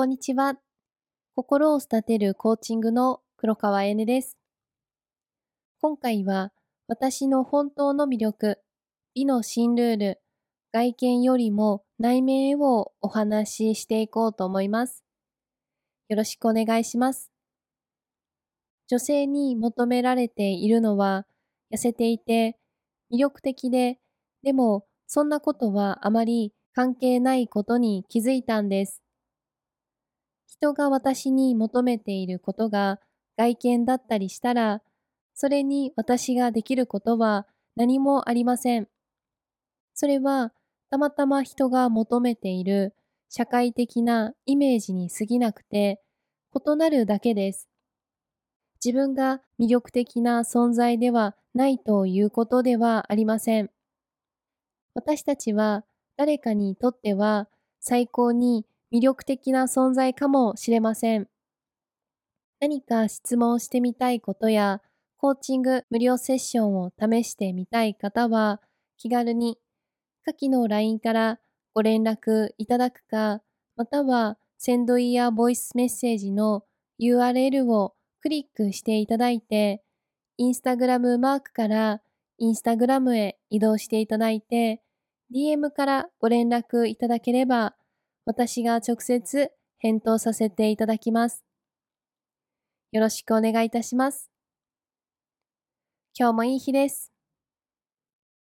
こんにちは。心を育てるコーチングの黒川えねです。今回は私の本当の魅力、美の新ルール、外見よりも内面をお話ししていこうと思います。よろしくお願いします。女性に求められているのは痩せていて魅力的で、でもそんなことはあまり関係ないことに気づいたんです。人が私に求めていることが外見だったりしたら、それに私ができることは何もありません。それはたまたま人が求めている社会的なイメージに過ぎなくて異なるだけです。自分が魅力的な存在ではないということではありません。私たちは誰かにとっては最高に魅力的な存在かもしれません。何か質問してみたいことやコーチング無料セッションを試してみたい方は気軽に下記の LINE からご連絡いただくか、またはセンドイヤーボイスメッセージの URL をクリックしていただいて、インスタグラムマークからインスタグラムへ移動していただいて、DM からご連絡いただければ私が直接返答させていただきます。よろしくお願いいたします。今日もいい日です。